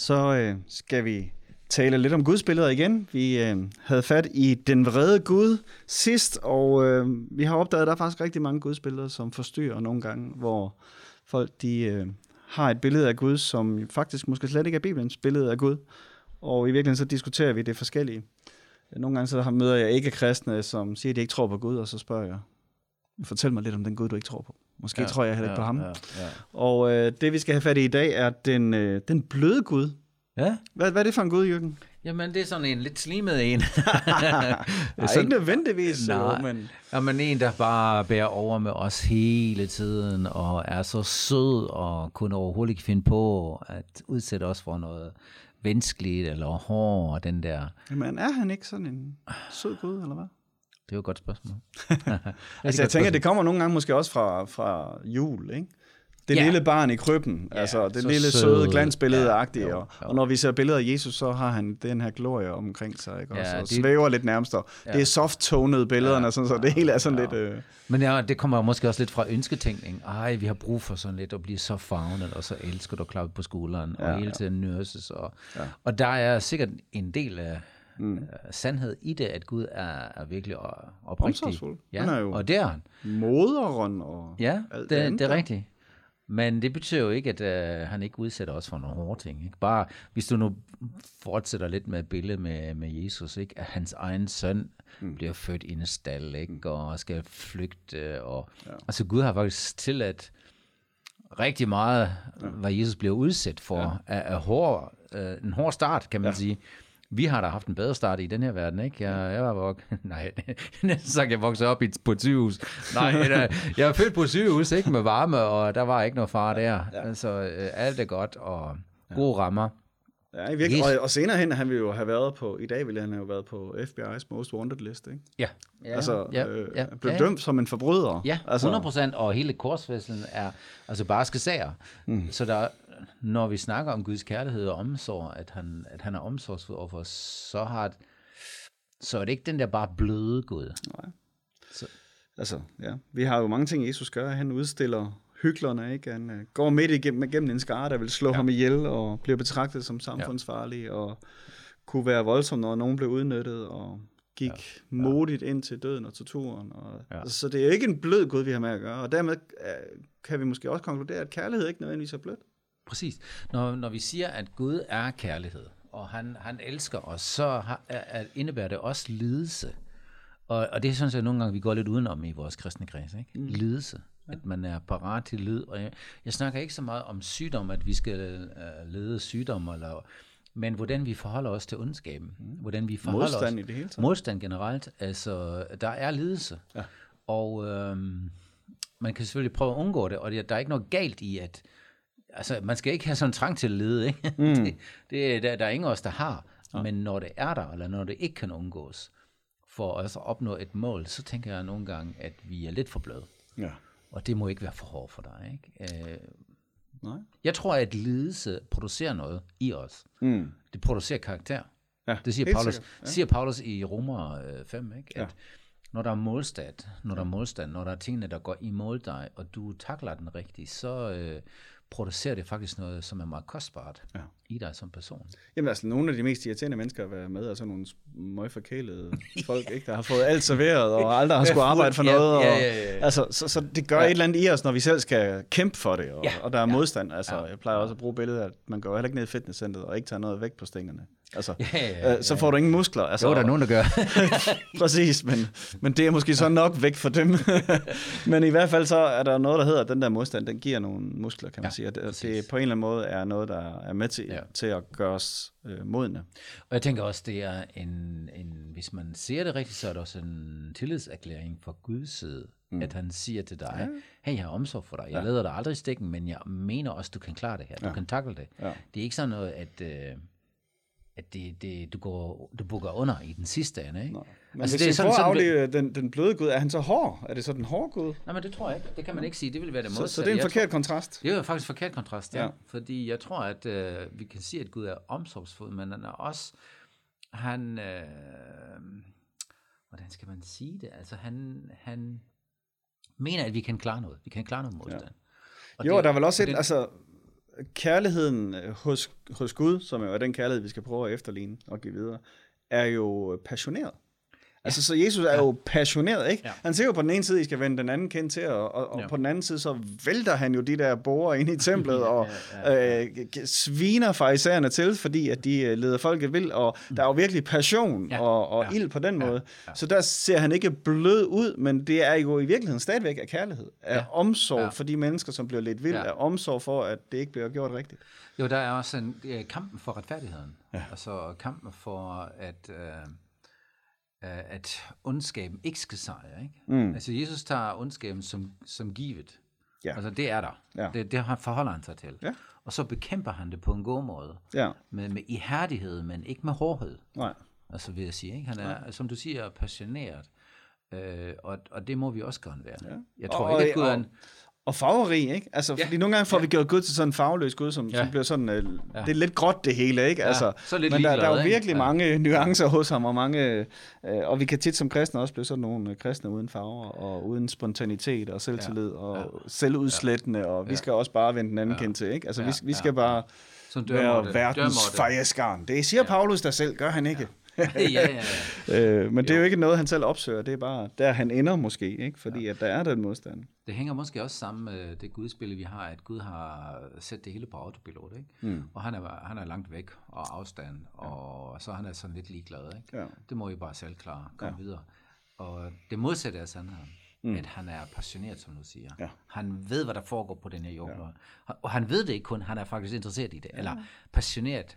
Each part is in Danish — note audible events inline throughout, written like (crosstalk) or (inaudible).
Så øh, skal vi tale lidt om gudsbilleder igen. Vi øh, havde fat i den vrede Gud sidst, og øh, vi har opdaget, at der er faktisk rigtig mange gudsbilleder, som forstyrrer nogle gange, hvor folk de, øh, har et billede af Gud, som faktisk måske slet ikke er Bibelens billede af Gud. Og i virkeligheden så diskuterer vi det forskellige. Nogle gange så møder jeg ikke kristne, som siger, at de ikke tror på Gud, og så spørger jeg, fortæl mig lidt om den Gud, du ikke tror på. Måske ja, tror jeg heller ikke ja, på ham. Ja, ja. Og øh, det, vi skal have fat i i dag, er den, øh, den bløde Gud. Ja. Hvad, hvad er det for en Gud, Jørgen? Jamen, det er sådan en lidt slimet en. (laughs) Nej, sådan, ikke nødvendigvis. Nej, jo, men... Jamen, en, der bare bærer over med os hele tiden, og er så sød, og kunne overhovedet ikke finde på at udsætte os for noget venskligt eller hård, og den der... Jamen, er han ikke sådan en sød Gud, eller hvad? Det er jo et godt spørgsmål. (laughs) (laughs) altså, jeg tænker, spørgsmål. det kommer nogle gange måske også fra, fra jul, ikke? Det ja. lille barn i krybben, ja, altså det lille søde, søde glansbillede-agtige. Ja, og, og når vi ser billeder af Jesus, så har han den her glorie omkring sig, ikke? Ja, og det, svæver lidt nærmest. Ja. Det er soft-tonede billederne, ja, sådan, så det hele er sådan ja. lidt... Øh... Men ja, det kommer måske også lidt fra ønsketænkning. Ej, vi har brug for sådan lidt at blive så fagnet, og så elsker du at klappe på skulderen, ja, og hele tiden nørses. Og, ja. og der er sikkert en del af mm. sandhed i det, at Gud er, er virkelig oprigtig. Ja, han er jo og det er han. Moderen og ja, alt det, det, det er rigtigt. Men det betyder jo ikke, at øh, han ikke udsætter os for nogle hårde ting. Ikke? Bare hvis du nu fortsætter lidt med billedet med, med Jesus, ikke? at hans egen søn mm. bliver født i en stald, ikke? Mm. og skal flygte. Og, ja. Altså Gud har faktisk tilladt rigtig meget, ja. hvad Jesus bliver udsat for, ja. af, af hård, øh, en hård start, kan man ja. sige. Vi har da haft en bedre start i den her verden, ikke? Jeg, jeg var vok... (laughs) Nej, (laughs) næsten sagt, jeg voksede op i, på et sygehus. Nej, (laughs) jeg er født på et sygehus, ikke? Med varme, og der var ikke noget far der. Ja. Altså, øh, alt er godt, og gode rammer. Ja, i virkeligheden. Og, og senere hen, han ville jo have været på, i dag ville han have været på FBI's Most Wanted list, ikke? Ja. ja altså, ja, øh, ja, blev ja. dømt som en forbryder. Ja, 100% altså. og hele korsfæslen er altså barske sager. Mm. Så der, når vi snakker om Guds kærlighed og omsorg, at han, at han er omsorgsfuld overfor os, så, har, så er det ikke den der bare bløde Gud. Nej. Så. Altså, ja. Vi har jo mange ting, Jesus gør. Han udstiller hyklerne, ikke? Han uh, går midt igennem, igennem en skare, der vil slå ja. ham ihjel, og bliver betragtet som samfundsfarlig, ja. og kunne være voldsom, når nogen blev udnyttet, og gik ja. Ja. modigt ind til døden og torturen. Og, ja. altså, så det er ikke en blød Gud, vi har med at gøre, og dermed uh, kan vi måske også konkludere, at kærlighed ikke nødvendigvis er blødt. Præcis. Når, når vi siger, at Gud er kærlighed, og han, han elsker os, så har, er, indebærer det også lidelse. Og, og det synes jeg nogle gange, vi går lidt udenom i vores kristne kreds. Ikke? Mm. Lidelse. Ja. At man er parat til lyd. Og jeg, jeg snakker ikke så meget om sygdom, at vi skal uh, lede sygdom, eller, men hvordan vi forholder os til ondskaben. Mm. Hvordan vi forholder modstand os, i det hele taget. Modstand generelt. Altså, der er lidelse. Ja. Og øhm, man kan selvfølgelig prøve at undgå det, og der er ikke noget galt i, at altså, man skal ikke have sådan en trang til at lede, ikke? Mm. (laughs) det, det, der, der er ingen af os, der har. Ja. Men når det er der, eller når det ikke kan undgås, for os at opnå et mål, så tænker jeg nogle gange, at vi er lidt for bløde. Ja. Og det må ikke være for hårdt for dig, ikke? Øh, Nej. Jeg tror, at lidelse producerer noget i os. Mm. Det producerer karakter. Ja, det siger Paulus, ja. siger Paulus i Romer 5, ikke? At ja. når der er modstand, når der er modstand, når der er tingene, der går imod dig, og du takler den rigtigt, så, øh, producerer det faktisk noget, som er meget kostbart ja. i dig som person. Jamen altså, nogle af de mest irriterende mennesker at være med, er sådan nogle møgforkælede (laughs) folk, ikke, der har fået alt serveret, og aldrig har skulle arbejde for noget. Og, ja, ja, ja, ja. Altså, så, så det gør ja. et eller andet i os, når vi selv skal kæmpe for det, og, ja. og der er modstand. Altså, ja. Jeg plejer også at bruge billedet, at man går heller ikke ned i fitnesscenteret og ikke tager noget væk på stængerne. Altså, ja, ja, ja, øh, så får du ingen muskler. Altså, jo, der er nogen, der gør. (laughs) præcis, men, men det er måske så nok væk for dem. (laughs) men i hvert fald så er der noget, der hedder, at den der modstand, den giver nogle muskler, kan man ja, sige. Det, det på en eller anden måde er noget, der er med til, ja. til at gøre os øh, modne. Og jeg tænker også, det er en, en, hvis man ser det rigtigt, så er det også en tillidserklæring fra Guds side, mm. at han siger til dig, ja. hey, jeg har omsorg for dig, jeg ja. leder dig aldrig i stikken, men jeg mener også, du kan klare det her, ja. du kan takle det. Ja. Det er ikke sådan noget, at... Øh, at det, det, du, går, du bukker under i den sidste ende, ikke? Men Altså, hvis det er sådan- sådan- afleve den, den bløde gud, er han så hård? Er det så den hårde gud? Nej, men det tror jeg ikke. Det kan man ikke sige. Det vil være det Så, modsatte. så det er en Jeg forkert kontrast. Det er jo faktisk en forkert kontrast, ja. Ja. Fordi jeg tror, at øh, vi kan sige, at Gud er omsorgsfuld, men han er også, han, øh, hvordan skal man sige det? Altså, han, han mener, at vi kan klare noget. Vi kan klare noget modstand. Ja. Jo, der er vel også et, det, altså, kærligheden øh, hos, hos Gud, som jo er den kærlighed, vi skal prøve at efterligne og give videre, er jo passioneret. Altså, så Jesus er jo passioneret, ikke? Ja. Han siger jo på den ene side, I skal vende den anden kendt til, og, og, og Ja. på den anden side, så vælter han jo de der borer ind i templet, (laughs) og ja, øh, g- sviner farisæerne til, fordi at de øh, leder folket vil, og der er jo virkelig passion Ja. og, og Ja. ild på den Ja. måde. Så der ser han ikke blød ud, men det er jo i virkeligheden stadigvæk af kærlighed, af Ja. omsorg Ja. for de mennesker, som bliver lidt vild, Ja. af omsorg for, at det ikke bliver gjort rigtigt. Jo, der er også en øh, kampen for retfærdigheden. Ja. Altså kampen for, at, øh, øh, at ondskaben ikke skal sejre. Ikke? Mm. Altså Jesus tager ondskaben som, som givet. Ja. Altså det er der. Ja. Det, det har- forholder han sig til. Ja. Og så bekæmper han det på en god måde. Ja, Med, med ihærdighed, men ikke med hårdhed. nej. Altså vil jeg sige. Ikke? Han er, som du siger, passioneret. Øh, og, og det må vi også gerne være. Ja. Jeg tror Og- ikke, at Gud er og- en... Og farverig, ikke? Altså, Ja. fordi nogle gange får vi gjort Gud til sådan en farveløs Gud, som, ja. Ja. som bliver sådan, øh, Ja. det er lidt gråt det hele, ikke? Altså, så lidt men der, der er jo ikke? virkelig Ja. mange (laughs) nuancer hos ham, og mange, øh, og vi kan tit som kristne også blive sådan nogle øh, kristne uden farver, og uden spontanitet, og selvtillid, ja. og selvudslættende, og vi skal også bare vende den anden ja. kendt til, ikke? Altså, vi, Ja. vi skal Ja. bare Som være dørmåtte. verdens Dørmåtte. fejeskarn. Det siger Paulus der selv, gør han ikke? Ja, ja, ja. (laughs) Øh, men det er jo ikke noget, han selv opsøger, det er bare der, han ender måske, ikke? Fordi at der er den modstand. Det hænger måske også sammen med det gudsbillede, vi har, at Gud har sat det hele på autopilot, ikke? Mm. Og han er, han er langt væk og afstand, og så han er sådan lidt ligeglad, ikke? Ja. Det må I bare selv klare, kom ja. videre. Og det modsatte er sandheden, mm. at han er passioneret, som du siger. Ja. Han ved, hvad der foregår på den her jord. Ja. Og han ved det ikke kun, han er faktisk interesseret i det, ja. eller passioneret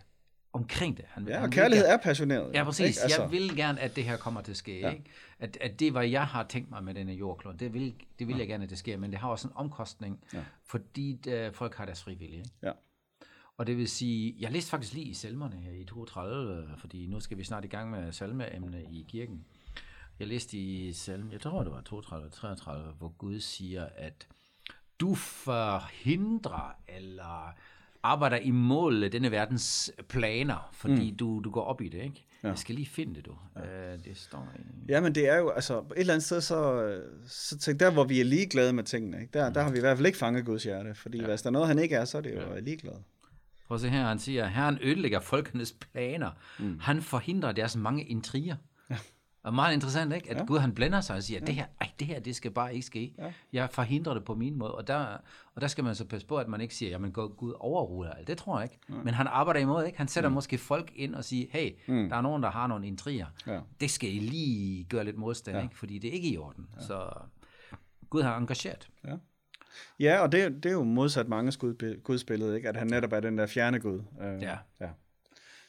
omkring det. Han, Ja, han og vil kærlighed gerne- er passioneret. Ja, præcis. ikke? Altså, Jeg vil gerne, at det her kommer til at ske. Ja. Ikke? At, at det, hvad jeg har tænkt mig med denne jordklode, det vil, det vil jeg gerne, at det sker. Men det har også en omkostning, ja. fordi uh, folk har deres frivillige. Ikke? Ja. Og det vil sige, jeg læste faktisk lige i salmerne her i 32, øh, fordi nu skal vi snart i gang med salmeemne i kirken. Jeg læste i salme, jeg tror det var 32 33, hvor Gud siger, at du forhindrer eller arbejder imod denne verdens planer, fordi mm. du, du går op i det, ikke? Ja. Jeg skal lige finde det, du. Ja. Uh, det står i... Ja, men det er jo, altså, et eller andet sted, så, øh, så tænk, der hvor vi er ligeglade med tingene, ikke? Der, der har vi i hvert fald ikke fanget Guds hjerte, fordi ja. hvis der er noget, han ikke er, så er det jo ja. ligeglad. Prøv at se her, han siger, Herren ødelægger folkenes planer. Mm. Han forhindrer deres mange intriger. Ja. Og meget interessant, ikke? At ja. Gud han blender sig og siger, ja. det her, ej, det her, det skal bare ikke ske. Ja. Jeg forhindrer det på min måde. Og der, og der skal man så passe på, at man ikke siger, jamen Gud overruler alt. Det tror jeg ikke. Ja. Men han arbejder imod, ikke? Han sætter mm. måske folk ind og siger, hey, mm. der er nogen, der har nogle intriger. Ja. Det skal I lige gøre lidt modstand, ja. ikke? Fordi det er ikke i orden. Ja. Så Gud har engageret. Ja. Ja, og det, det er jo modsat mange Guds billede, ikke? At han netop er den der fjerne Gud. Øh, Ja. ja.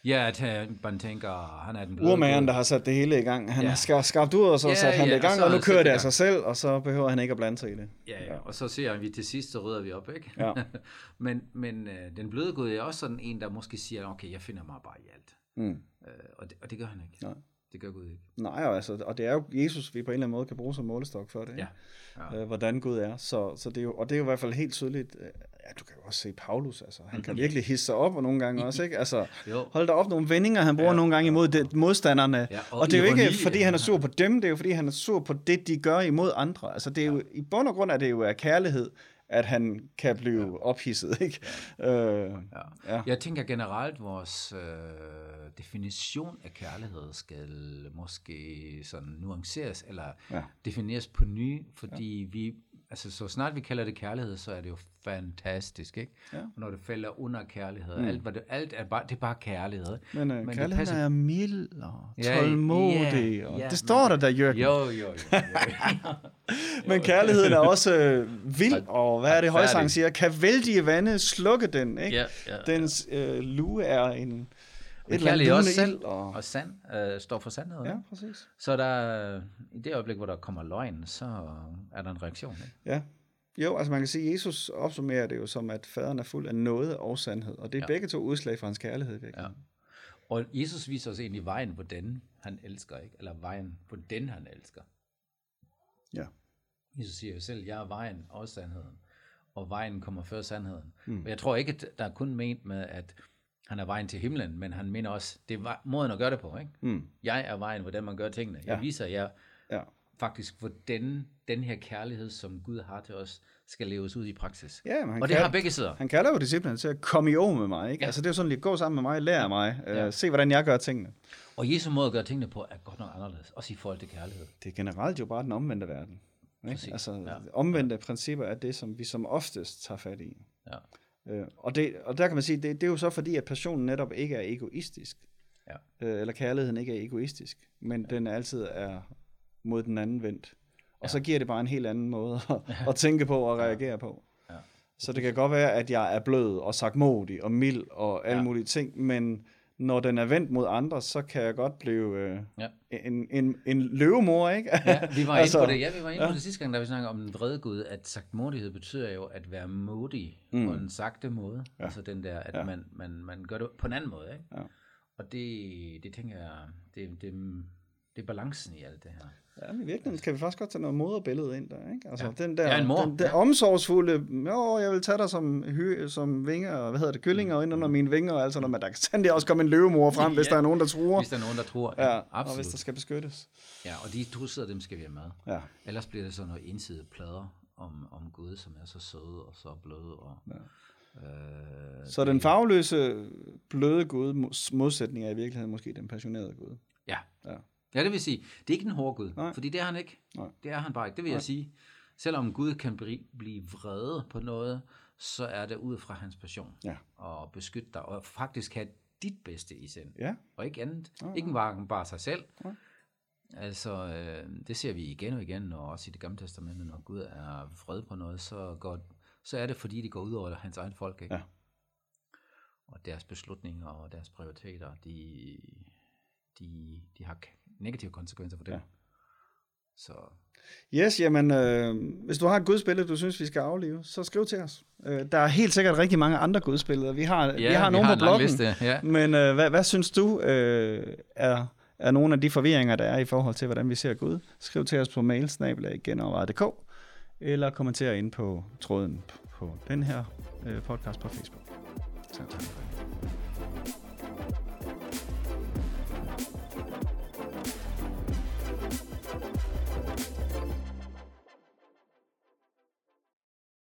Ja, at øh, man tænker, han er den bløde Urmageren, der har sat det hele i gang. Han Ja. har ska- skabt ud, og så Ja, satte han ja, det i og gang, så og nu er kører det af sig selv, og så behøver han ikke at blande sig i det. Ja, ja, og så ser vi til sidst, så rydder vi op, ikke? Ja. (laughs) men men øh, den bløde Gud er også sådan en, der måske siger, okay, jeg finder mig bare i alt. Mm. Øh, og, det, og det gør han ikke. Nej. Det gør Gud ikke. Nej, og, altså, og det er jo Jesus, vi på en eller anden måde kan bruge som målestok for det. Ikke? Ja. Øh, hvordan Gud er. Så, så det er jo, og det er jo i hvert fald helt tydeligt. øh, Ja, du kan jo også se Paulus, altså. Han kan (laughs) virkelig hisse sig op og nogle gange også, ikke? Altså, (laughs) hold da op nogle vendinger, han bruger ja, nogle gange imod det, modstanderne. Ja, og, og det er jo ikke, fordi ja. han er sur på dem, det er jo, fordi han er sur på det, de gør imod andre. Altså, det er jo, i bund og grund er det jo af kærlighed, at han kan blive ja. ophidset, (laughs) ikke? Ja. Øh, Ja. Ja. Jeg tænker generelt, vores øh, definition af kærlighed skal måske sådan nuanceres, eller Ja. ja. defineres på ny, fordi ja. vi, altså så snart vi kalder det kærlighed, så er det jo fantastisk, ikke? Ja. Og når det falder under kærlighed, mm. alt, hvad det, alt er bare, det er bare kærlighed. men øh, det kærligheden passer- er mild og Ja, tålmodig, ja, og ja, det står der der, Jørgen. Jo, jo, jo. jo. (laughs) Men kærligheden er også øh, vild, og hvad er det, højsang siger? Kan vældige vande slukke den, ikke? Ja, ja, Dens øh, lue er en... Men kærlighed også selv, og... og sand, øh, står for sandhed. Ja, ikke? præcis. Så der, i det øjeblik, hvor der kommer løgn, så er der en reaktion. Ikke? Ja. Jo, altså man kan sige, at Jesus opsummerer det jo som, at faderen er fuld af noget og sandhed, og det er ja. Ja. begge to udslag fra hans kærlighed. Virkelig. Ja. Og Jesus viser os egentlig vejen, hvordan han elsker, ikke? Eller vejen, hvordan han elsker. Ja. Jesus siger jo selv, jeg er vejen og sandheden. Og vejen kommer før sandheden. Mm. Og jeg tror ikke, at der er kun ment med, at han er vejen til himlen, men han mener også, det er måden at gøre det på. Ikke? Mm. Jeg er vejen, hvordan man gør tingene. Jeg Ja. viser jer Ja. faktisk, hvordan den her kærlighed, som Gud har til os, skal leves ud i praksis. Ja, men han og det kan- har begge sider. Han kalder jo disciplinen til at komme i år med mig. Ikke? Ja. Ja. Altså, det er jo sådan lidt, gå sammen med mig, lær af mig, øh, Ja. se hvordan jeg gør tingene. Og Jesu måde at gøre tingene på, er godt nok anderledes. Også i forhold til kærlighed. Det er generelt jo bare den omvendte verden. Ikke? Præcis, Altså, ja. omvendte principper er det, som vi som oftest tager fat i. Ja. Øh, og, det, og der kan man sige, det, det er jo så fordi, at passionen netop ikke er egoistisk. Ja. Øh, eller kærligheden ikke er egoistisk, men ja. den altid er mod den anden vendt. Og Ja. så giver det bare en helt anden måde at, at tænke på og reagere på. Ja. Så det kan godt være, at jeg er blød og sagtmodig og mild og alle Ja. mulige ting, men når den er vendt mod andre, så kan jeg godt blive øh, Ja. en, en, en løvemor, ikke? Ja, vi var Altså, (laughs) inde på det. Ja, vi var inde ja. på det sidste gang, da vi snakkede om den vrede Gud, at sagtmodighed betyder jo at være modig mm. på en sagte måde. Ja. Altså den der, at Ja. ja. man, man, man gør det på en anden måde. Ikke? Ja. Og det, det tænker jeg, det, det, det er balancen i alt det her. Ja, men i virkeligheden kan vi faktisk godt tage noget moderbillede ind der, ikke? Altså, Ja. den der, er en mor, den der ja. omsorgsfulde, jo, jeg vil tage dig som, hy, som vinger, og hvad hedder det, kyllinger ind under mine vinger, og alt sådan noget, men der kan sandelig også komme en løvemor frem, hvis Ja. der er nogen, der truer. Hvis der er nogen, der tror. Ja, Ja, og absolut. hvis der skal beskyttes. Ja, og de to sider, dem skal vi have med. Ja. Ellers bliver det sådan noget ensidigt plader om, om Gud, som er så søde og så bløde. Og, ja. øh, Så den farveløse, bløde Gud, modsætning er i virkeligheden måske den passionerede Gud. Ja. Ja. Ja, det vil sige, det er ikke den hårde Gud, Nej. fordi det er han ikke. Nej. Det er han bare ikke, det vil Nej. jeg sige. Selvom Gud kan blive vrede på noget, så er det ud fra hans passion. Ja. Og beskytte dig, og faktisk have dit bedste i sind. Ja, Og ikke andet. Ikke bare, bare sig selv. Nej. Altså, øh, det ser vi igen og igen, og også i det gamle testamente, når Gud er vred på noget, så, går, så er det fordi, det går ud over hans egen folk. Ikke? Ja. Og deres beslutninger og deres prioriteter, de, de, de har negative konsekvenser for dem. Ja. Ja. Så Yes, jamen, øh, hvis du har et gudsbillede, du synes, vi skal aflive, så skriv til os. Øh, der er helt sikkert rigtig mange andre gudsbilleder. Vi har, vi har nogle på en lang bloggen. Liste, ja. Men øh, hvad, hvad synes du øh, er, er nogle af de forvirringer, der er i forhold til, hvordan vi ser Gud? Skriv til os på mailsnabelag.dk eller kommenter ind på tråden på den her øh, podcast på Facebook. Tak. tak.